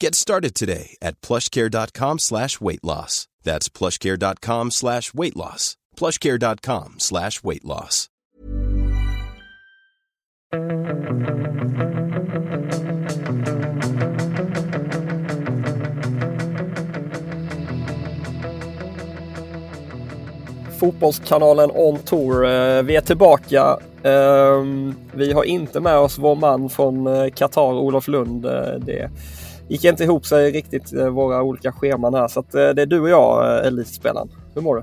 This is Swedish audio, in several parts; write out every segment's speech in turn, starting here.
Get started today at plushcare.com slash weight loss. That's plushcare.com slash weight loss. plushcare.com slash weight loss. Fotbollskanalen On Tour. Eh, vi är tillbaka. Ehm, vi har inte med oss vår man från eh, Qatar, Olof Lund. Eh, Det gick inte ihop sig riktigt, eh, våra olika scheman här. Så eh, det är du och jag, eh, Elitspelaren. Hur mår du?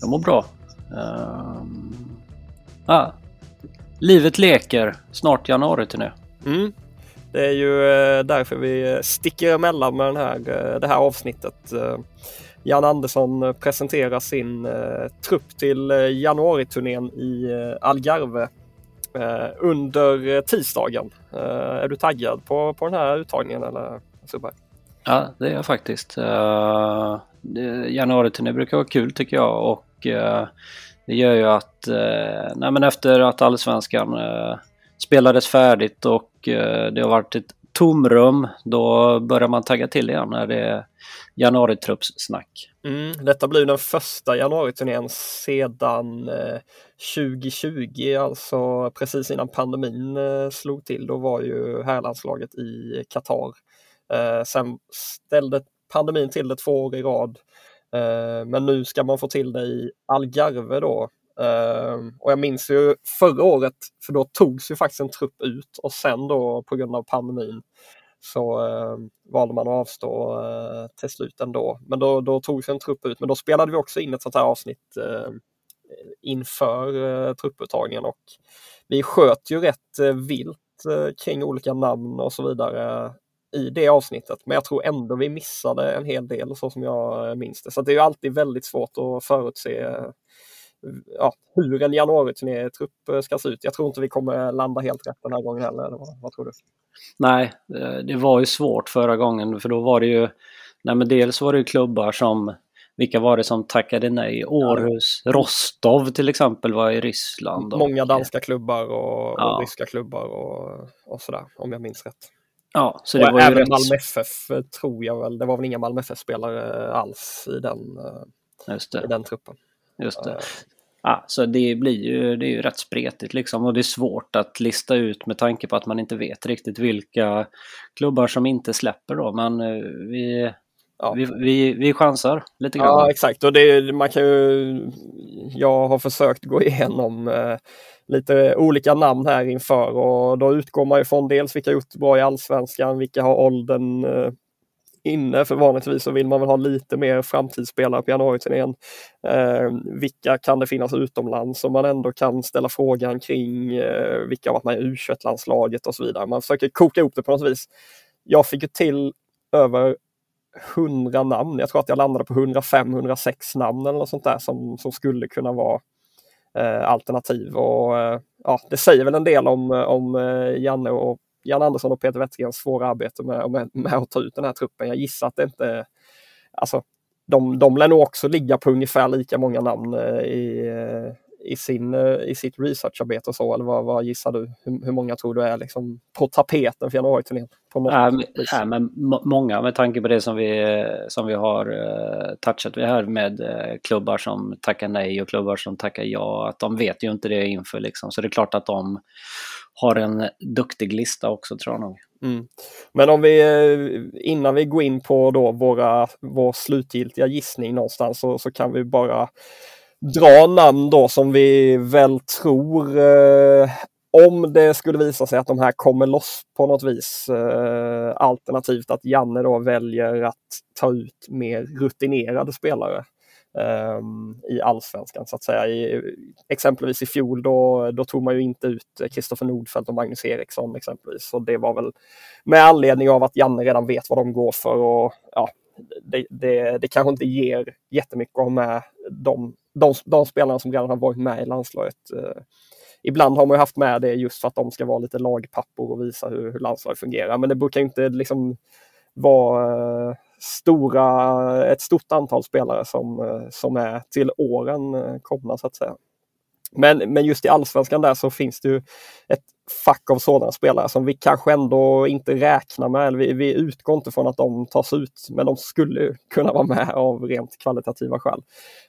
Jag mår bra. Ehm, ah, livet leker. Snart januari-turné. Mm. Det är ju därför vi sticker emellan med den här, det här avsnittet. Jan Andersson presenterar sin trupp till januariturnén i Algarve Eh, under eh, tisdagen. Eh, är du taggad på, på den här uttagningen eller Ja, det är jag faktiskt. Eh, uh, januari-turné brukar vara kul tycker jag och uh, det gör ju att uh, nej, men efter att allsvenskan uh, spelades färdigt och det har varit ett tomrum då börjar man tagga till igen när det är januaritruppssnack. Mm, detta blir den första januariturnén sedan eh, 2020, alltså precis innan pandemin eh, slog till. Då var ju herrlandslaget i Qatar. Eh, sen ställde pandemin till det två år i rad. Eh, men nu ska man få till det i Algarve då. Ehm, och jag minns ju förra året, för då togs ju faktiskt en trupp ut och sen då på grund av pandemin så eh, valde man att avstå eh, till slut ändå. Men då, då togs en trupp ut, men då spelade vi också in ett sånt här avsnitt eh, inför eh, trupputtagningen och vi sköt ju rätt eh, vilt eh, kring olika namn och så vidare i det avsnittet. Men jag tror ändå vi missade en hel del så som jag eh, minns det. Så det är ju alltid väldigt svårt att förutse eh, ja, hur en januariturné-trupp eh, ska se ut. Jag tror inte vi kommer landa helt rätt den här gången heller. Eller vad, vad tror du? Nej, eh, det var ju svårt förra gången för då var det ju, nej men dels var det ju klubbar som, vilka var det som tackade nej? Århus, Rostov till exempel var i Ryssland. och- Många danska klubbar och, Ja. och ryska klubbar och, och sådär, om jag minns rätt. Ja, så det och var även rätt... Malmö FF tror jag väl. Det var väl inga Malmö FF-spelare alls i den, eh, i den truppen. just det. Ja, så det blir ju, det är ju rätt spretigt liksom och det är svårt att lista ut med tanke på att man inte vet riktigt vilka klubbar som inte släpper då. Men eh, vi, Ja. vi, vi, vi chansar lite grann. Ja, exakt. Och det, man kan ju, jag har försökt gå igenom eh, lite olika namn här inför och då utgår man ju från dels vilka gjort bra i allsvenskan, vilka har åldern eh, inne, för vanligtvis så vill man väl ha lite mer framtidsspelare på januariturnén. Eh, vilka kan det finnas utomlands som man ändå kan ställa frågan kring, eh, vilka har varit med i U21-landslaget och så vidare. Man försöker koka ihop det på något vis. Jag fick ju till över 100 namn. Jag tror att jag landade på 105-106 namn eller något sånt där som, som skulle kunna vara eh, alternativ. Och, eh, ja, det säger väl en del om, om eh, Janne och Jan Andersson och Peter Wettergrens svåra arbete med, med, med, att ta ut den här truppen. Jag gissar att det inte... Alltså, de, de lär nog också ligga på ungefär lika många namn eh, i, eh, i, sin, eh, i sitt researcharbete och så, eller vad, vad gissar du? Hur, hur, många tror du är liksom på tapeten för januariturnén? Äh, men många med tanke på det som vi, som vi har uh, touchat vid här med uh, klubbar som tackar nej och klubbar som tackar ja, att de vet ju inte det inför liksom. Så det är klart att de har en duktig lista också tror jag nog. Mm. Men om vi innan vi går in på då våra, vår slutgiltiga gissning någonstans så, så kan vi bara dra namn då som vi väl tror eh, om det skulle visa sig att de här kommer loss på något vis. Eh, alternativt att Janne då väljer att ta ut mer rutinerade spelare eh, i allsvenskan så att säga. I, exempelvis i fjol då, då tog man ju inte ut Kristoffer Nordfeldt och Magnus Eriksson exempelvis. Så det var väl med anledning av att Janne redan vet vad de går för och ja, det, det, det kanske inte ger jättemycket att ha med de de, de spelarna som redan har varit med i landslaget. Eh, ibland har man haft med det just för att de ska vara lite lagpappor och visa hur, hur landslaget fungerar. Men det brukar inte liksom vara eh, stora, ett stort antal spelare som, eh, som är till åren eh, komna så att säga. Men, men just i allsvenskan där så finns det ju ett fack av sådana spelare som vi kanske ändå inte räknar med. Eller vi, vi utgår inte från att de tas ut, men de skulle kunna vara med av rent kvalitativa skäl.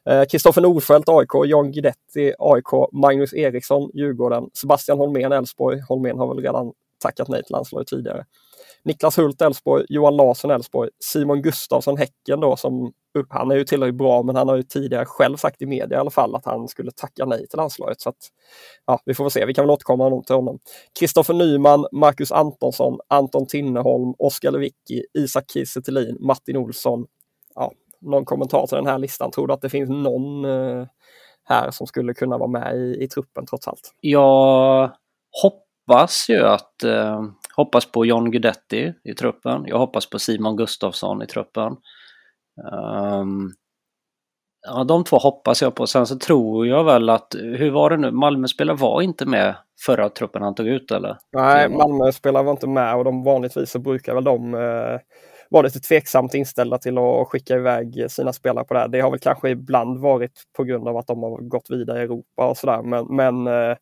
Eh, Kristoffer eh, Nordfeldt, AIK, Jan Guidetti, AIK, Magnus Eriksson, Djurgården, Sebastian Holmén, Elfsborg. Holmén har väl redan tackat nej till landslaget tidigare. Niklas Hult, Elfsborg, Johan Larsson, Elfsborg, Simon Gustafsson, Häcken då som han är ju tillräckligt bra men han har ju tidigare själv sagt i media i alla fall att han skulle tacka nej till landslaget. Så att, ja, vi får väl se, vi kan väl återkomma till honom. Kristoffer Nyman, Marcus Antonsson, Anton Tinneholm, Oskar Lewicki, Isak Kiese Martin Olsson. Ja, någon kommentar till den här listan? Tror du att det finns någon eh, här som skulle kunna vara med i, i truppen trots allt? Jag hoppas ju att eh, hoppas på John Guidetti i truppen. Jag hoppas på Simon Gustafsson i truppen. Um, ja, de två hoppas jag på. Sen så tror jag väl att, hur var det nu, Malmö-spelare var inte med förra truppen han tog ut eller? Nej, Malmö-spelare var inte med och de vanligtvis så brukar väl de eh, vara lite tveksamt inställda till att skicka iväg sina spelare på det här. Det har väl kanske ibland varit på grund av att de har gått vidare i Europa och sådär. Men, men, eh,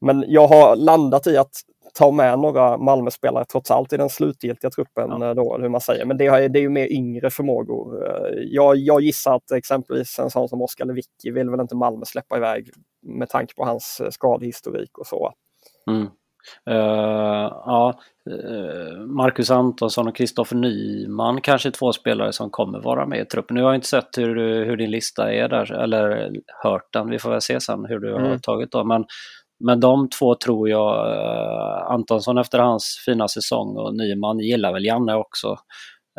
men jag har landat i att ta med några Malmö-spelare trots allt i den slutgiltiga truppen. Ja. Eh, då, hur man säger. Men det, är, det är ju mer yngre förmågor. Eh, jag, jag gissar att exempelvis en sån som Oskar Lewicki vill väl inte Malmö släppa iväg med tanke på hans eh, skadehistorik och så. Mm. Uh, ja, Marcus Antonsson och Kristoffer Nyman kanske två spelare som kommer vara med i truppen. Nu har jag inte sett hur, hur din lista är där, eller hört den. Vi får väl se sen hur du mm. har tagit då. Men men de två tror jag, eh, Antonsson efter hans fina säsong och Nyman gillar väl Janne också.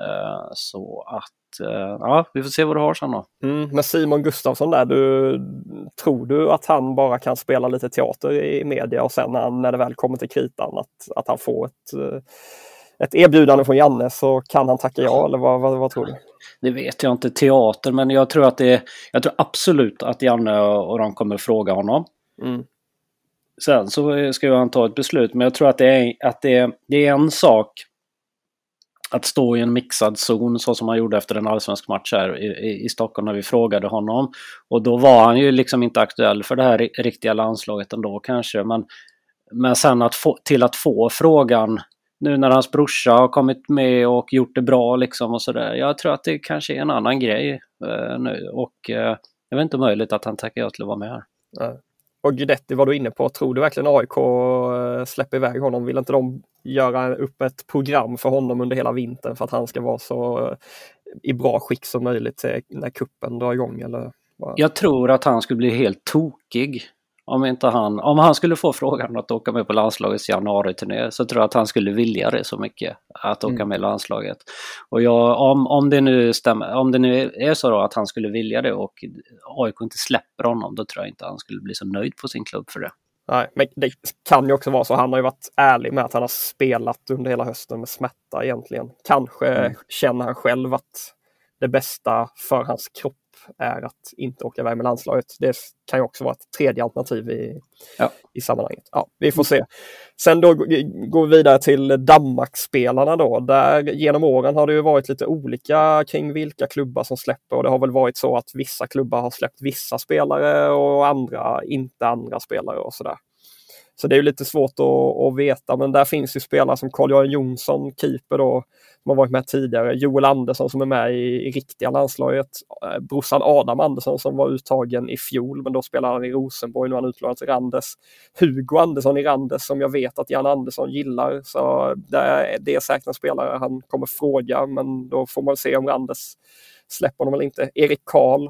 Eh, så att, eh, ja, vi får se vad du har sen då. Mm, men Simon Gustafsson där, du, tror du att han bara kan spela lite teater i media och sen när, när det väl kommer till kritan att, att han får ett, ett erbjudande från Janne så kan han tacka ja eller vad, vad, vad, tror du? Det vet jag inte, teater, men jag tror att det, jag tror absolut att Janne och de kommer fråga honom. Mm. Sen så ska ju han ta ett beslut, men jag tror att det är, att det är, det är en sak att stå i en mixad zon så som han gjorde efter en allsvensk match här i, i, Stockholm när vi frågade honom. Och då var han ju liksom inte aktuell för det här riktiga landslaget ändå kanske. Men, men sen att få, till att få frågan nu när hans brorsa har kommit med och gjort det bra liksom och sådär. Jag tror att det kanske är en annan grej eh, nu och eh, jag vet inte möjligt att han tackar ja till att vara med här. Och Guidetti var du inne på. Tror du verkligen AIK eh, släpper iväg honom? Vill inte de göra upp ett program för honom under hela vintern för att han ska vara så eh, i bra skick som möjligt när kuppen drar igång? Eller? Jag tror att han skulle bli helt tokig om, inte han, om han skulle få frågan att åka med på landslagets januari-turné så tror jag att han skulle vilja det så mycket, att åka mm. med landslaget. Och jag, om, om, det nu stämmer, om det nu är så då att han skulle vilja det och AIK inte släpper honom, då tror jag inte han skulle bli så nöjd på sin klubb för det. Nej, men det kan ju också vara så. Han har ju varit ärlig med att han har spelat under hela hösten med smärta egentligen. Kanske mm. känner han själv att det bästa för hans kropp är att inte åka iväg med landslaget. Det kan ju också vara ett tredje alternativ i, ja. i sammanhanget. Ja, vi får se. Sen då går vi vidare till Danmarksspelarna då. Där genom åren har det ju varit lite olika kring vilka klubbar som släpper och det har väl varit så att vissa klubbar har släppt vissa spelare och andra inte andra spelare och sådär. Så det är lite svårt att, att, veta, men där finns ju spelare som Carl-Johan Jonsson, keeper då, som har varit med tidigare. Joel Andersson som är med i, i riktiga landslaget. Eh, brorsan Adam Andersson som var uttagen i fjol, men då spelar han i Rosenborg, nu har han utlånat till Randes. Hugo Andersson i Randes som jag vet att Jan Andersson gillar, så det är, det är säkert en spelare han kommer fråga, men då får man se om Randes släpper honom eller inte. Erik Karl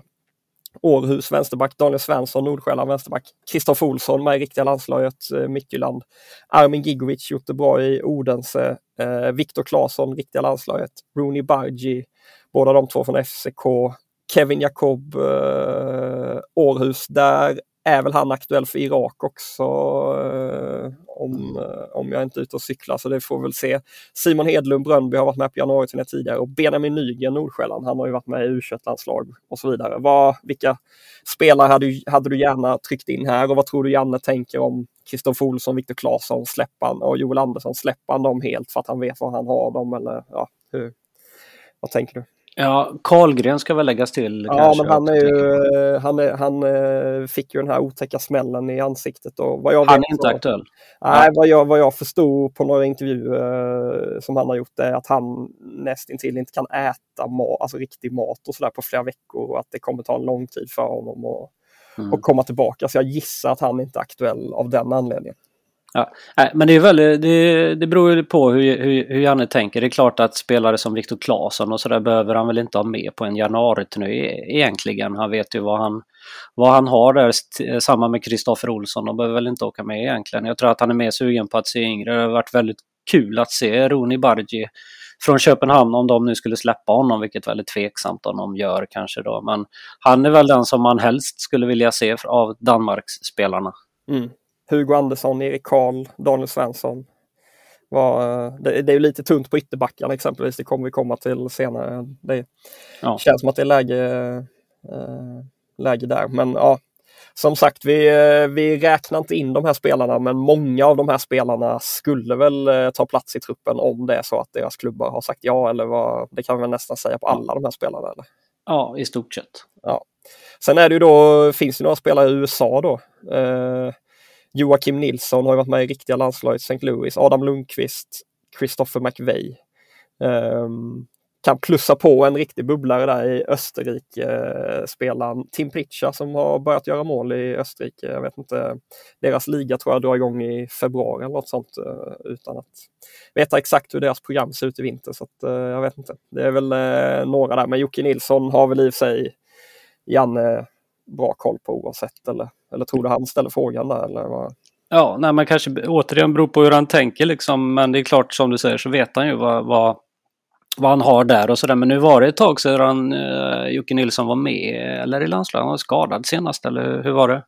Århus vänsterback, Daniel Svensson Nordsjälland vänsterback, Kristoffer Olsson med i riktiga landslaget, eh, Midtjylland, Armin Gigovic gjort det bra i Odense, eh, Viktor Claesson, riktiga landslaget, Rooney Bargi, båda de två från FCK, Kevin Jakob, eh, Århus, där är väl han aktuell för Irak också eh, om, eh, om jag inte är ute och cyklar, så det får vi väl se. Simon Hedlund, Brönnby, har varit med på januari tidigare och Benjamin Nygren, Nordsjälland, han har ju varit med i u landslag och så vidare. Vad, vilka spelare hade, hade du gärna tryckt in här och vad tror du Janne tänker om Kristoffer Olsson, Viktor Claesson, släppan och Joel Andersson, släppan dem helt för att han vet var han har dem eller ja, hur, vad tänker du? Ja, Karlgren ska väl läggas till. Ja, kanske, men han, är ju, han, är, han eh, fick ju den här otäcka smällen i ansiktet. Och vad jag han är inte aktuell? Nej, ja. vad, jag, vad jag förstod på några intervjuer eh, som han har gjort är att han nästintill inte kan äta mat, alltså riktig mat och sådär på flera veckor och att det kommer ta en lång tid för honom att mm. komma tillbaka. Så jag gissar att han inte är aktuell av den anledningen. Ja, men det, är väldigt, det, det beror ju på hur, hur, hur Janne tänker. Det är klart att spelare som Viktor Claesson och sådär behöver han väl inte ha med på en januariturné e-, egentligen. Han vet ju vad han, vad han har där. Samma med Kristoffer Olsson, de behöver väl inte åka med egentligen. Jag tror att han är mer sugen på att se yngre. Det har varit väldigt kul att se Roni Bargi från Köpenhamn om de nu skulle släppa honom, vilket är väldigt tveksamt om de gör kanske då. Men han är väl den som man helst skulle vilja se av Danmarks spelarna. Mm. Hugo Andersson, Erik Karl, Daniel Svensson. Var, eh, det, det är lite tunt på ytterbackarna exempelvis, det kommer vi komma till senare. Det ja. känns som att det är läge, äh, läge där. Men ja, som sagt, vi, eh, vi räknar inte in de här spelarna, men många av de här spelarna skulle väl ta plats i truppen om det är så att deras klubbar har sagt ja, eller vad, det kan vi väl nästan säga på alla de här spelarna. Eller? Ja, i stort sett. Ja. Sen är det ju då, finns det några spelare i USA då. Eh, Joakim Nilsson har varit med i riktiga landslaget St. Louis, Adam Lundqvist, Christopher McVeigh. Um, kan plussa på en riktig bubblare där i Österrike-spelaren, eh, Tim Pritcha som har börjat göra mål i Österrike. Jag vet inte, deras liga tror jag drar igång i februari eller något sånt eh, utan att veta exakt hur deras program ser ut i vinter. Så att, eh, jag vet inte. Det är väl några där, men Jocke Nilsson har väl i sig Janne bra koll på oavsett eller, eller tror du han ställer frågan där eller? Vad? Ja, nej, man kanske återigen beror på hur han tänker liksom. Men det är klart som du säger så vet han ju vad, vad, vad han har där och sådär. Men nu var det ett tag sedan uh, Jocke Nilsson var med eller i landslaget. Han var skadad senast eller hur var det?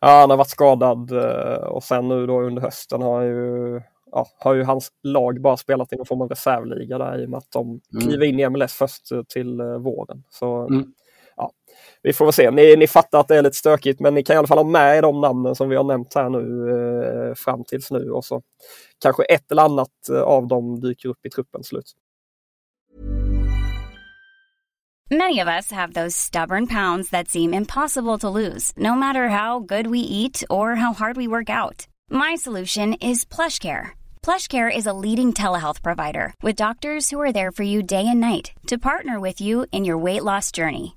Ja, han har varit skadad eh, och sen nu då under hösten har ju ja, har ju hans lag bara spelat i någon form av reservliga där i och med att de mm. kliver in i MLS först till våren. Så mm vi får väl se. Ni, ni fattar att det är lite stökigt men ni kan i alla fall ha med er de namnen som vi har nämnt här nu eh, fram tills nu och så kanske ett eller annat eh, av dem dyker upp i truppen slut. Many of us have those stubborn pounds that seem impossible to lose no matter how good we eat or how hard we work out. My solution is plush care. PlushCare is a leading telehealth provider with doctors who are there for you day and night to partner with you in your weight loss journey.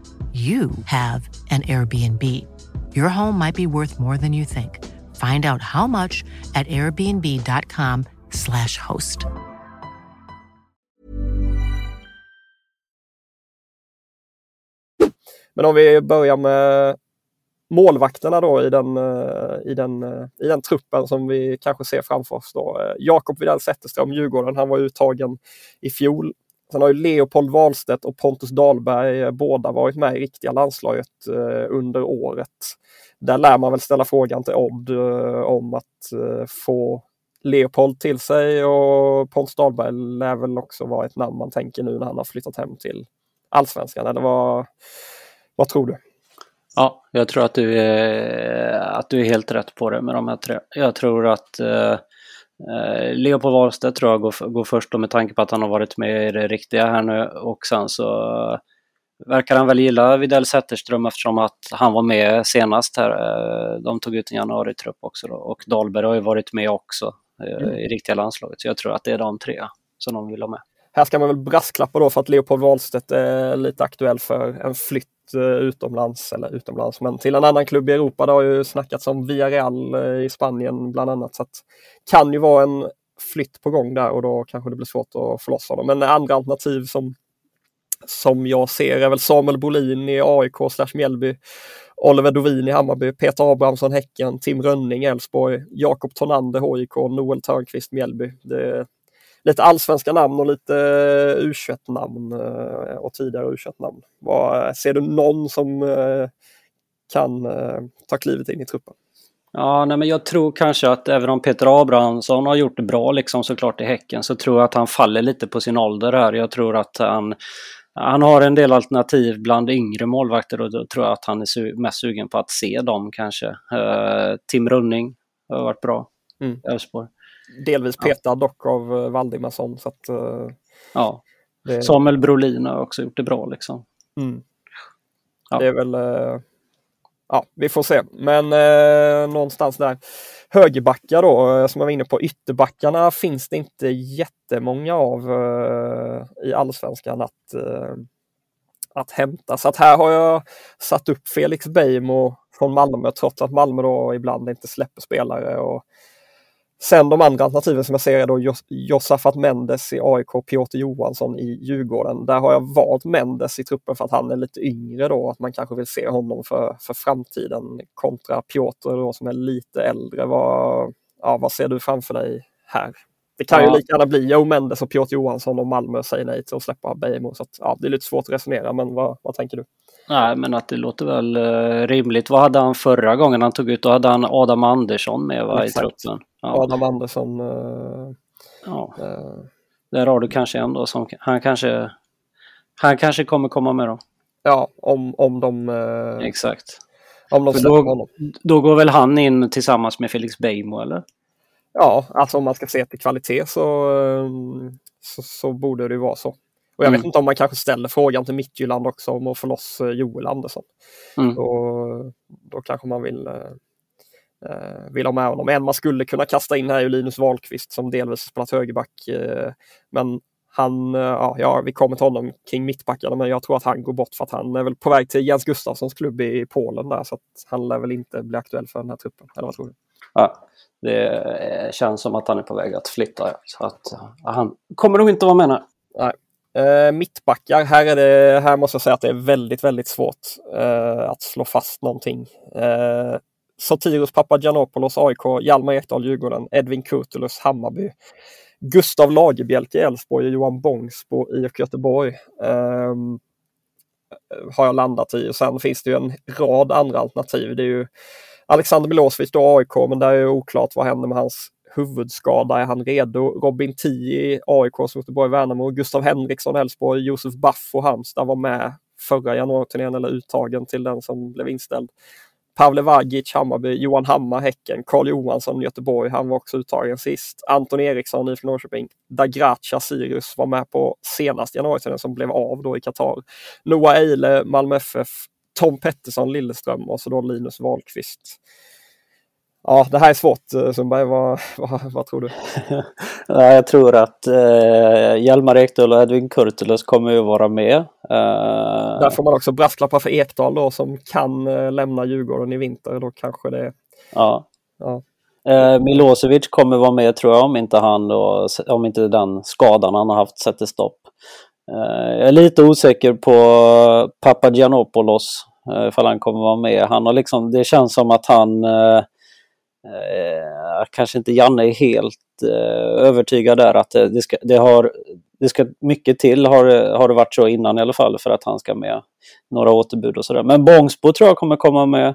you have an Airbnb. Your home might be worth more than you think. Find out how much at airbnb.com/slash host. Men om vi börjar med målvakterna då i den, eh, i, den, eh, i den truppen som vi kanske ser framför oss. Då. Eh, Jakob Widell Zetterström, Djurgården, han var uttagen i fjol. Sen har ju Leopold Wahlstedt och Pontus Dahlberg eh, båda varit med i riktiga landslaget eh, under året. Där lär man väl ställa frågan till Odd eh, om att få Leopold till sig och Pontus Dahlberg lär väl också vara ett namn man tänker nu när han har flyttat hem till allsvenskan. Eller vad, vad tror du? Ja, jag tror att du, är, att du är helt rätt på det med de här tre. Jag tror att eh, eh Leopold Wahlstedt tror jag går, går först med tanke på att han har varit med i det riktiga här nu och sen så eh, verkar han väl gilla Widell Zetterström eftersom att han var med senast här. Eh, de tog ut en januari-trupp också då. och Dahlberg har ju varit med också mm. i riktiga landslaget. Så jag tror att det är de tre som de vill ha med. Här ska man väl brasklappa då för att Leopold Wahlstedt är lite aktuell för en flytt Eh, utomlands, eller utomlands, men till en annan klubb i Europa. Det har ju snackats om Villarreal eh, i Spanien bland annat. Så att, kan ju vara en flytt på gång där och då kanske det blir svårt att få loss honom. Men andra alternativ som, som jag ser är väl Samuel Bolin i AIK slash Mjällby, Oliver Dovin i Hammarby, Peter Abrahamsson Häcken, Tim Rönning Elfsborg, Jakob Tornander HIK, Noel Törnqvist Mjällby. Det, lite allsvenska namn och lite eh, U21-namn eh, och tidigare U21-namn. Ser du någon som eh, kan ta klivet in i truppen? Ja, nej, men jag tror kanske att även om Peter Abrahamsson har gjort det bra liksom såklart i Häcken så tror jag att han faller lite på sin ålder här. Jag tror att han, han har en del alternativ bland yngre målvakter och då tror jag att han är su mest sugen på att se dem kanske. Uh, Tim Running har varit bra i Elfsborg. Delvis petad dock av uh, Valdimarsson. Så att, uh, ja. Det... Samuel Brolin har också gjort det bra liksom. Mm. Ja. Det är väl, uh, ja vi får se. Men uh, någonstans där. Högerbackar då, som jag var inne på, ytterbackarna finns det inte jättemånga av i allsvenskan att, att hämta. Så att här har jag satt upp Felix Beijmo från Malmö trots att Malmö då ibland inte släpper spelare. Och Sen de andra alternativen som jag ser är då Josafat Mendes i AIK och Piotr Johansson i Djurgården. Där har jag valt Mendes i truppen för att han är lite yngre då, att man kanske vill se honom för, för framtiden kontra Piotr då som är lite äldre. Vad, ja, vad ser du framför dig här? Det kan ja. ju lika gärna bli Joe Mendes och Piotr Johansson om Malmö säger nej till att släppa. Så att, ja, det är lite svårt att resonera, men vad, vad tänker du? Nej, men att det låter väl uh, rimligt. Vad hade han förra gången han tog ut? Då hade han Adam Andersson med va, i truppen. Ja. Adam Andersson. Uh, ja. Uh, Där har du kanske en då som han kanske han kanske kommer komma med då. Ja, om, om de... Exakt. Om de då, honom. då går väl han in tillsammans med Felix Beijmo eller? Ja, alltså om man ska se till kvalitet så, så, så borde det vara så. Och jag mm. vet inte om man kanske ställer frågan till Midtjylland också om att få loss eh, Joel Andersson. Mm. Då, då kanske man vill, eh, vill ha med honom. En man skulle kunna kasta in här är Linus Wahlqvist som delvis spelat högerback. Eh, men han, eh, ja, ja, vi kommer till honom kring mittbackarna, men jag tror att han går bort för att han är väl på väg till Jens Gustafssons klubb i Polen där, så att han lär väl inte bli aktuell för den här truppen. Eller vad tror du? Ja, det känns som att han är på väg att flytta. Så att han kommer nog inte vara med nu. Nej. Eh, mittbackar, här, är det, här måste jag säga att det är väldigt, väldigt svårt eh, att slå fast någonting. Eh, Sotiros Papagiannopoulos AIK, Hjalmar Ekdal Djurgården, Edvin Kurtulus Hammarby, Gustav Lagerbielke Elfsborg och Johan Bångsbo IFK Göteborg. Eh, har jag landat i och sen finns det ju en rad andra alternativ. Det är ju Alexander Milosevic då AIK, men där är det oklart vad händer med hans huvudskada. Är han redo? Robin Tii, AIK, Göteborg, Värnamo, Gustav Henriksson, Elfsborg, Josef Baff och Halmstad var med förra januariturnén eller uttagen till den som blev inställd. Pavle Vagic, Hammarby, Johan Hammar, Häcken, Karl Johansson, Göteborg, han var också uttagen sist. Anton Eriksson, IFK Norrköping, Dagracha Sirius var med på senast januariturnén som blev av då i Qatar. Noah Eile, Malmö FF, Tom Pettersson, Lilleström och så då Linus Wahlqvist. Ja, det här är svårt eh, Sundberg. Vad, vad, vad tror du? ja, jag tror att eh, Hjalmar Ekdal och Edvin Kurtulus kommer ju vara med. Eh... Där får man också brasklappa för Ekdal då som kan eh, lämna Djurgården i vinter. Då kanske det... Ja. ja. Eh, Milosevic kommer vara med tror jag om inte han då, om inte den skadan han har haft sätter stopp. Eh, jag är lite osäker på Papagiannopoulos eh, ifall han kommer vara med. Han har liksom, det känns som att han eh, Eh, kanske inte Janne är helt eh, övertygad där att det, det, ska, det, har, det ska mycket till, har, har det varit så innan i alla fall, för att han ska med några återbud och sådär. Men Bångsbo tror jag kommer komma med.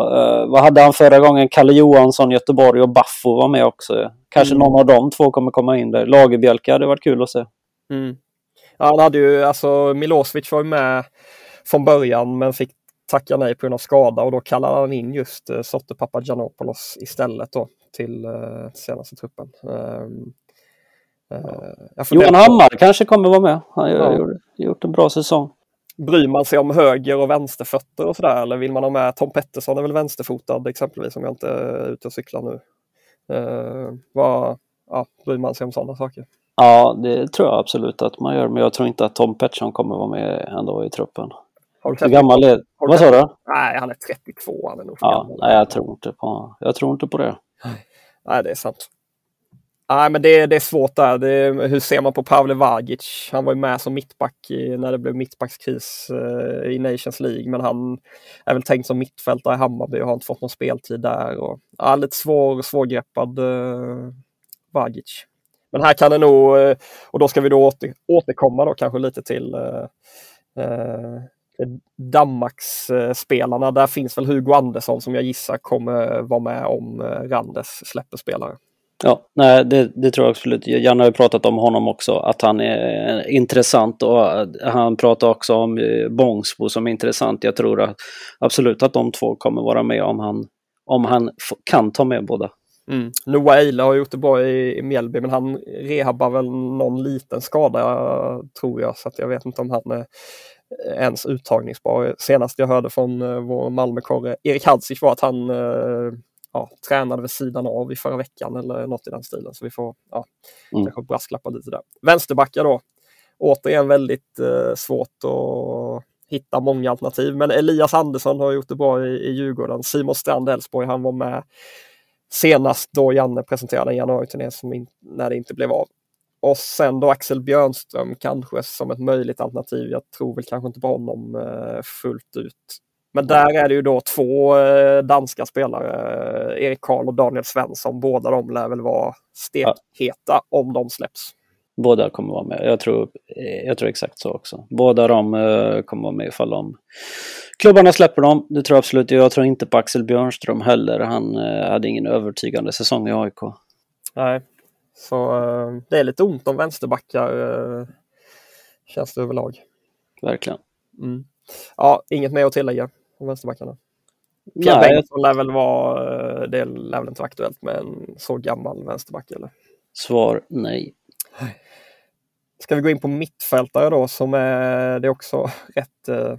Eh, vad hade han förra gången? Kalle Johansson, Göteborg och Baffo var med också. Kanske mm. någon av de två kommer komma in där. Lagerbjälke hade varit kul att se. Mm. Ja, han hade ju, alltså Milosevic var ju med från början men fick tackar nej på grund av skada och då kallar han in just eh, Sotte Papagiannopoulos istället då till eh, senaste truppen. Um, eh, Johan Hammar kanske kommer vara med. Han har ja. gjort en bra säsong. Bryr man sig om höger och vänsterfötter och sådär eller vill man ha med Tom Pettersson är väl vänsterfotad exempelvis om jag inte är ute och cyklar nu. Uh, vad, ja, bryr man sig om sådana saker? Ja, det tror jag absolut att man gör, men jag tror inte att Tom Pettersson kommer vara med ändå i truppen. Har du Hur gammal är Vad sa du? Nej, han är 32. Han är nog ja, nej, jag tror inte på, jag tror inte på det. Nej, det är sant. Nej, men det, det är svårt där. Det, hur ser man på Pavle Vagic? Han var ju med som mittback i, när det blev mittbackskris eh, i Nations League, men han är väl tänkt som mittfältare i Hammarby och har inte fått någon speltid där. Och, ja, lite svår, svårgreppad eh, Vagic. Men här kan det nog, eh, och då ska vi då åter, återkomma då kanske lite till eh, eh Danmarksspelarna. Där finns väl Hugo Andersson som jag gissar kommer vara med om eh, Randes släpper spelare. Ja, nej, det, det, tror jag absolut. Janne har ju pratat om honom också, att han är intressant och eh, han pratar också om eh, Bångsbo som är intressant. Jag tror att, absolut att de två kommer vara med om han, om han kan ta med båda. Mm. Noah Eile har gjort det bra i, i Mjällby men han rehabbar väl någon liten skada tror jag så att jag vet inte om han är ens uttagningsbar. Senast jag hörde från uh, vår Malmökorre Erik Hadzic var att han uh, ja, tränade vid sidan av i förra veckan eller något i den stilen. Så vi får ja, mm. kanske brasklappa lite där. Vänsterbackar då. Återigen väldigt uh, svårt att hitta många alternativ. Men Elias Andersson har gjort det bra i, i Djurgården. Simon Strand Elfsborg, han var med senast då Janne presenterade en januariturné när det inte blev av. Och sen då Axel Björnström kanske som ett möjligt alternativ. Jag tror väl kanske inte på honom eh, fullt ut. Men där är det ju då två eh, danska spelare, eh, Erik Karl och Daniel Svensson. Båda de lär väl vara stekheta om de släpps. Båda kommer vara med. Jag tror, jag tror exakt så också. Båda de kommer vara med ifall de klubbarna släpper dem. Det tror jag absolut. Jag tror inte på Axel Björnström heller. Han hade ingen övertygande säsong i AIK. Nej, så eh, det är lite ont om vänsterbackar eh, känns det överlag. Verkligen. Mm. Ja, inget mer att tillägga om vänsterbackarna. Pierre Bengtsson lär väl vara, eh, det lär väl inte vara aktuellt med en så gammal vänsterback eller? Svar nej. Ska vi gå in på mittfältare då som är, det är också rätt eh,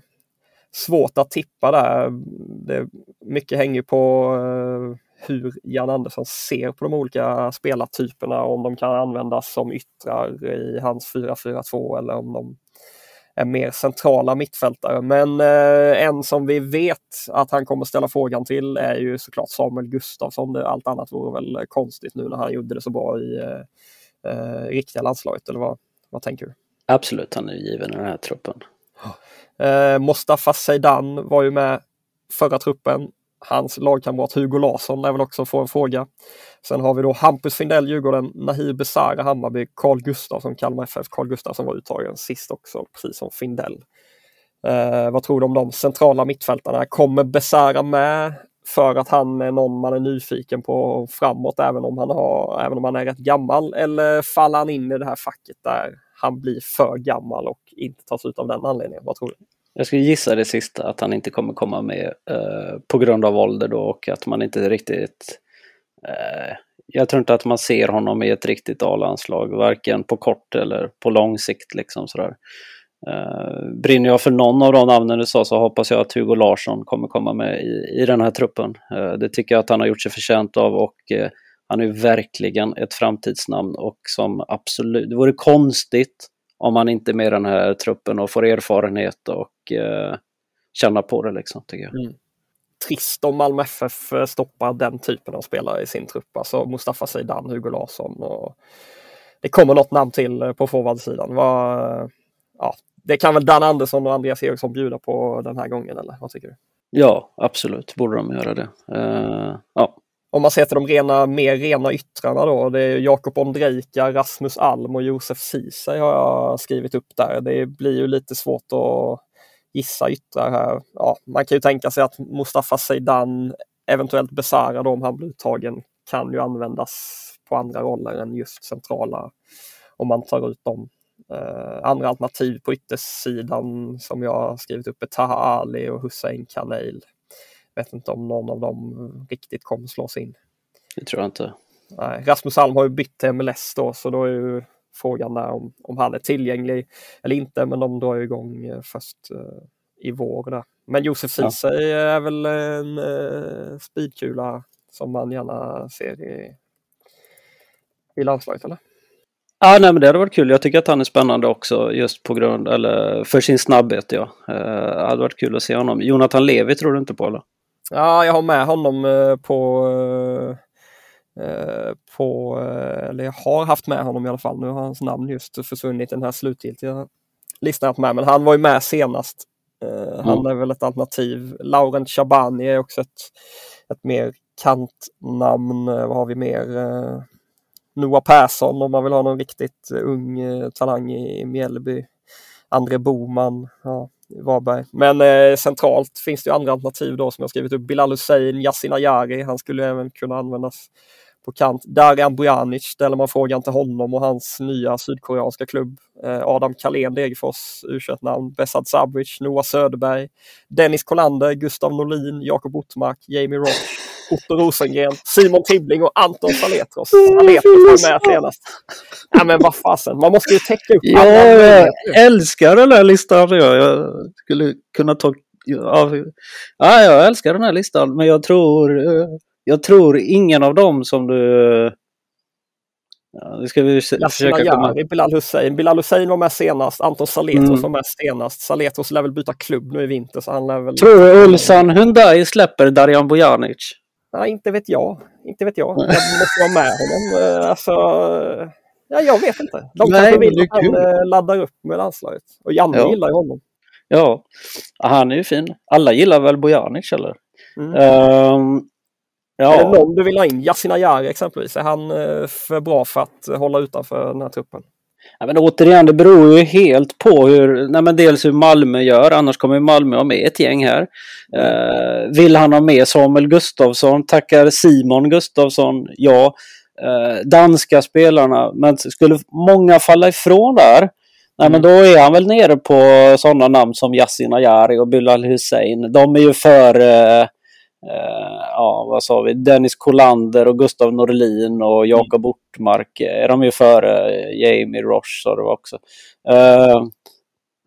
svårt att tippa där. Det, mycket hänger på eh, hur Jan Andersson ser på de olika spelartyperna, om de kan användas som yttrar i hans 4-4-2 eller om de är mer centrala mittfältare. Men eh, en som vi vet att han kommer ställa frågan till är ju såklart Samuel Gustafsson. Allt annat vore väl konstigt nu när han gjorde det så bra i eh, eh, riktiga landslaget. Eller vad, vad tänker du? Absolut, han är given i den här truppen. Eh, Mostafa Zeidan var ju med förra truppen. Hans lagkamrat Hugo Larsson lär väl också få en fråga. Sen har vi då Hampus Findell, Djurgården, Nahir Besara, Hammarby, Carl Gustafsson, Kalmar FF. Carl Gustafsson var uttagen sist också, precis som Findell. Eh, vad tror du om de centrala mittfältarna? Kommer Besara med för att han är någon man är nyfiken på framåt även om han, har, även om han är rätt gammal? Eller faller han in i det här facket där han blir för gammal och inte tas ut av den anledningen? Vad tror du? Jag skulle gissa det sista, att han inte kommer komma med eh, på grund av ålder då och att man inte riktigt... Eh, jag tror inte att man ser honom i ett riktigt A-landslag, varken på kort eller på lång sikt. Liksom sådär. Eh, brinner jag för någon av de namnen du sa så hoppas jag att Hugo Larsson kommer komma med i, i den här truppen. Eh, det tycker jag att han har gjort sig förtjänt av och eh, han är verkligen ett framtidsnamn och som absolut, det vore konstigt om han inte är med i den här truppen och får erfarenhet och eh, känna på det liksom, tycker jag. Mm. Trist om Malmö FF stoppar den typen av spelare i sin trupp, alltså Mustafa Zeidan, Hugo Larsson och det kommer något namn till eh, på forwardsidan. Ja, det kan väl Dan Andersson och Andreas Eriksson bjuda på den här gången, eller vad tycker du? Ja, absolut, borde de göra det. Uh, ja. Om man ser till de rena, mer rena yttrarna då, det är Jakob Ondrejka, Rasmus Alm och Josef Ceesay har jag skrivit upp där. Det blir ju lite svårt att gissa yttrar här. Ja, man kan ju tänka sig att Mustafa Zeidan, eventuellt Besara då om han blir uttagen, kan ju användas på andra roller än just centrala om man tar ut dem. Eh, andra alternativ på yttersidan som jag har skrivit upp är Taha Ali och Hussein Kanail. Vet inte om någon av dem riktigt kommer slås in. Det tror jag inte. Nej, Rasmus Alm har ju bytt till MLS då så då är ju frågan där om, om han är tillgänglig eller inte men de drar igång eh, först uh, i vår. Där. Men Josef Ceesay ja. är väl en uh, speedkula som man gärna ser i, i landslaget eller? Ja, nej, men det hade varit kul. Jag tycker att han är spännande också just på grund, eller för sin snabbhet ja. Uh, det hade varit kul att se honom. Jonathan Levi tror du inte på eller? Ja, jag har med honom uh, på uh, på, eller jag har haft med honom i alla fall. Nu har hans namn just försvunnit den här slutgiltiga listan med. Men han var ju med senast. Han mm. är väl ett alternativ. Laurent Chabani är också ett, ett mer kantnamn. Vad har vi mer? Noah Persson om man vill ha någon riktigt eh, ung eh, talang i Mjällby. André Boman, ja, Varberg. Men eh, centralt finns det andra alternativ då som jag skrivit upp. Bilal Hussein, Yasin Ayari, han skulle även kunna användas på kant. Darijan Bojanic ställer man frågan till honom och hans nya sydkoreanska klubb. Eh, Adam Kalén, Degerfors, u namn Besad Sabric, Noah Söderberg, Dennis Kollander, Gustav Norlin, Jakob Ottmark, Jamie Roth, Otto Rosengren, Simon Tibbling och Anton Saletros. Saletros var med senast. Ja men vad fasen, man måste ju täcka upp ja, Jag älskar den här listan. Jag skulle kunna ta... Ja, jag älskar den här listan men jag tror eh, jag tror ingen av dem som du... Ja, det ska vi försöka komma... Bilal Hussein. Bilal Hussein var med senast. Anton Saletros mm. var med senast. Saletros lär väl byta klubb nu i vinter. Så han lär väl... Tror du Ulsan Hyundai släpper Darjan Bojanic? Ja, inte vet jag. Inte vet jag. Jag måste vara med honom. Eh, alltså... Ja, jag vet inte. De Nej, kanske vill att han eh, laddar upp med landslaget. Och Janne ja. gillar ju honom. Ja, han är ju fin. Alla gillar väl Bojanic eller? Mm. Um, Ja. Är det någon du vill ha in? Yasin Ayari exempelvis, är han eh, för bra för att hålla utanför den här truppen? Ja, men återigen, det beror ju helt på hur, nej men dels hur Malmö gör, annars kommer Malmö ha med ett gäng här. Eh, vill han ha med Samuel Gustafsson? Tackar Simon Gustafsson ja. Eh, danska spelarna, men skulle många falla ifrån där, nej men mm. då är han väl nere på sådana namn som Yasin Ayari och Bilal Hussein. De är ju för eh, Eh, ja, vad sa vi, Dennis Kolander och Gustav Norlin och Jakob mm. Ortmark är de ju före Jamie Roche sa du också.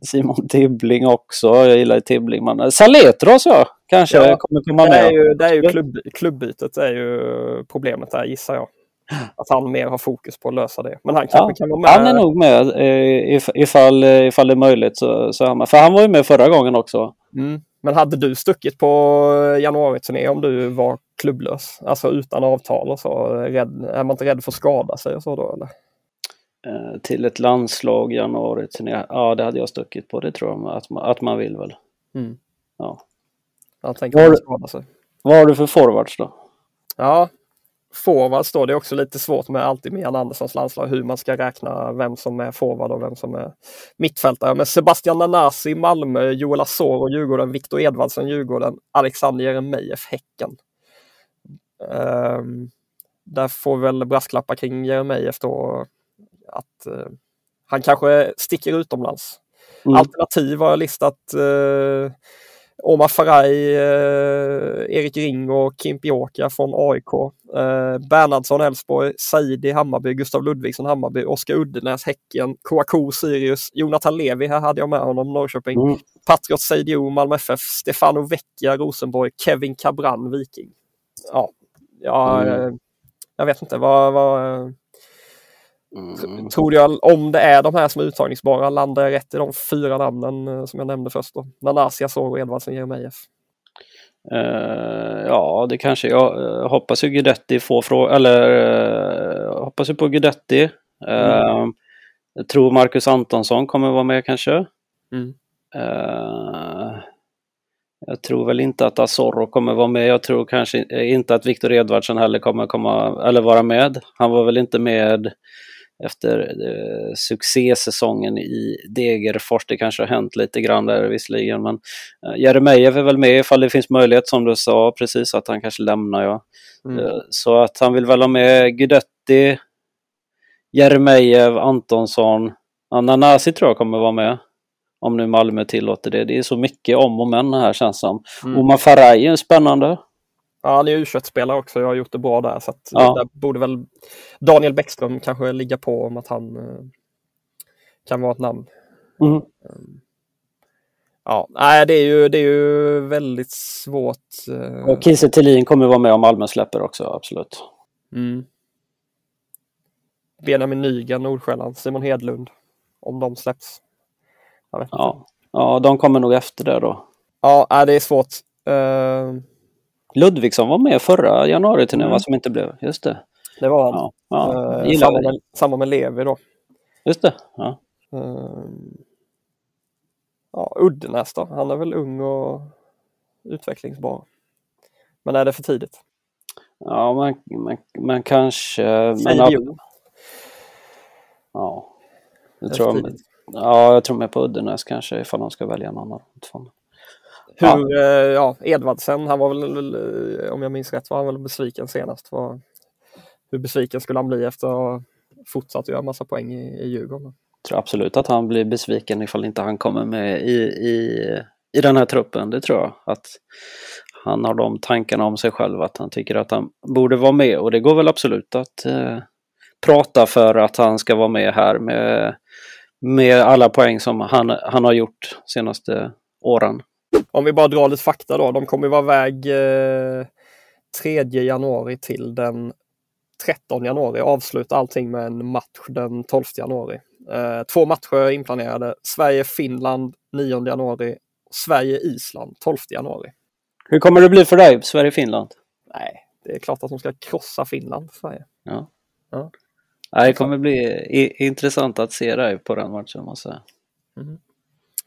Simon Tibbling också, jag gillar Tibbling. Men Saletros ja, kanske ja, kommer komma med. Det är ju, det är ju klubb, klubbytet är ju problemet där gissar jag. Att han mer har fokus på att lösa det. Men han kanske ja, kan vara med. Han är nog med ifall, ifall det är möjligt. Så, så han med. För han var ju med förra gången också. Mm. Men hade du stuckit på januari-turné om du var klubblös? Alltså utan avtal och så? Rädd, är man inte rädd för att skada sig och så då eller? Eh, till ett landslag januari-turné? Ja, det hade jag stuckit på. Det tror jag att man, att man vill väl. Mm. Ja. Jag tänker vad, skada sig. vad har du för forwards då? Ja, forwards då, det är också lite svårt med alltid med Jan Anderssons landslag hur man ska räkna vem som är forward och vem som är mittfältare. Men Sebastian Nanasi, Malmö, Joel Asoro, Djurgården, Viktor Edvardsen, Djurgården, Alexander Jeremejeff, Häcken. Um, där får väl brasklappa kring Jeremejeff då att uh, han kanske sticker utomlands. Mm. Alternativ har jag listat uh, Omar Faraj, eh, Erik Ring och Kim Pioka från AIK. Eh, Bernhardsson Elfsborg, Saidi Hammarby, Gustav Ludvigsson Hammarby, Oskar Uddenäs Häcken, Kouakou Sirius, Jonathan Levi, här hade jag med honom, Norrköping. Mm. Patriot Seidio, Malmö FF, Stefano Vecchia, Rosenborg, Kevin Cabran, Viking. Ja, ja mm. Eh, jag vet inte vad, vad Mm. Tror jag, om det är de här som är uttagningsbara, landar jag rätt i de fyra namnen uh, som jag nämnde först då? Nanasi, Asoro, Edvardsen, Jeremejeff. Uh, ja, det kanske jag uh, hoppas ju Guidetti får fråga, eller uh, hoppas ju på Guidetti. Mm. Jag tror Marcus Antonsson kommer vara med kanske. Mm. Jag tror väl inte att Asoro kommer vara med. Jag tror kanske inte att Viktor Edvardsen heller kommer komma, eller vara med. Han var väl inte med efter eh, succésäsongen i Degerfors. Det kanske har hänt lite grann där visserligen, men eh, Jeremejeff är väl med ifall det finns möjlighet som du sa precis att han kanske lämnar. Ja. Mm. Eh, så att han vill väl ha med Guidetti, Jeremejeff, Antonsson, Ananasi tror jag kommer vara med. Om nu Malmö tillåter det. Det är så mycket om och men här känns som. Mm. Omar Faraj är spännande. Ja, han är U21-spelare också. Jag har gjort det bra där. Så ja. där borde väl Daniel Bäckström kanske ligga på om att han uh, kan vara ett namn. Mm. Um, ja, nej, det är ju, det är ju väldigt svårt. Uh... Och Kiese Thelin kommer vara med om Malmö släpper också, absolut. Mm. Benjamin Nygren, Nordsjälland, Simon Hedlund. Om de släpps. ja. ja, de kommer nog efter det då. Ja, det är svårt. Uh... Ludvigsson var med förra januari-turnén, mm. vad som inte blev. Just det. Det var han. Ja, ja, uh, samma, med, samma med Levi då. Just det. Ja. Uh, ja, Uddenäs då. Han är väl ung och utvecklingsbar. Men är det för tidigt? Ja, man, man, man kanske... Men, ja. Jag tror, jag, ja, jag tror med på Uddenäs kanske ifall de ska välja någon annan. Hur, ja. Eh, ja, Edvardsen, han var väl, eh, om jag minns rätt, var han väl besviken senast. Var, hur besviken skulle han bli efter att ha fortsatt göra massa poäng i, i Djurgården? Jag tror absolut att han blir besviken ifall inte han kommer med i, i, i den här truppen. Det tror jag. Att han har de tankarna om sig själv att han tycker att han borde vara med och det går väl absolut att eh, prata för att han ska vara med här med, med alla poäng som han, han har gjort senaste åren. Om vi bara drar lite fakta då. De kommer vara väg eh, 3 januari till den 13 januari. Avsluta allting med en match den 12 januari. Eh, två matcher inplanerade. Sverige-Finland 9 januari. Sverige-Island 12 januari. Hur kommer det bli för dig, Sverige-Finland? Nej, det är klart att de ska krossa Finland, Sverige. Ja. ja. Det kommer bli intressant att se dig på den matchen, måste jag säga. Mm.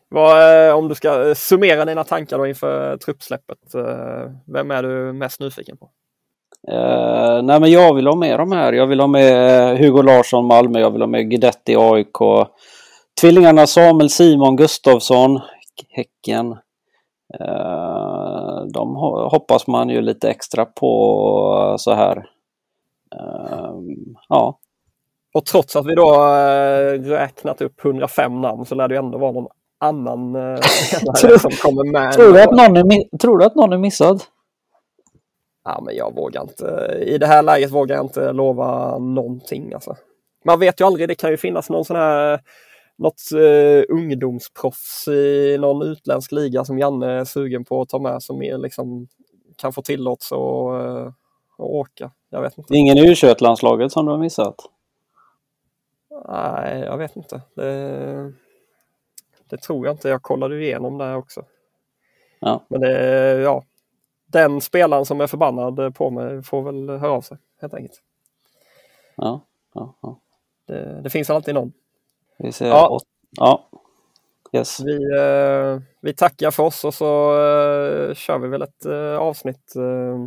Vad, eh, om du ska eh, summera dina tankar då inför truppsläppet, eh, vem är du mest nyfiken på? Uh, nej men jag vill ha med de här. Jag vill ha med Hugo Larsson, Malmö. Jag vill ha med Guidetti, AIK. Tvillingarna Samuel, Simon, Gustavsson, Häcken. Uh, de hoppas man ju lite extra på så här. Uh, ja. Och trots att vi då räknat upp 105 namn så lär det ändå vara någon annan eh, som kommer med. Tror du, att någon är, tror du att någon är missad? Ja, men jag vågar inte. I det här läget vågar jag inte lova någonting. Alltså. Man vet ju aldrig, det kan ju finnas någon sån här något uh, ungdomsproffs i någon utländsk liga som Janne är sugen på att ta med som är, liksom, kan få tillåtelse att, att åka. Jag vet inte. Ingen i U21-landslaget som du har missat? Nej, jag vet inte. Det... Det tror jag inte. Jag kollade igenom det också. Ja. Men det, ja, den spelaren som är förbannad på mig får väl höra av sig helt enkelt. Ja, ja, ja. Det, det finns alltid någon. Vi ser ja. ja. Yes. Vi, eh, vi tackar för oss och så eh, kör vi väl ett eh, avsnitt eh,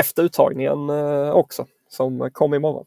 efter uttagningen eh, också. som kom imorgon.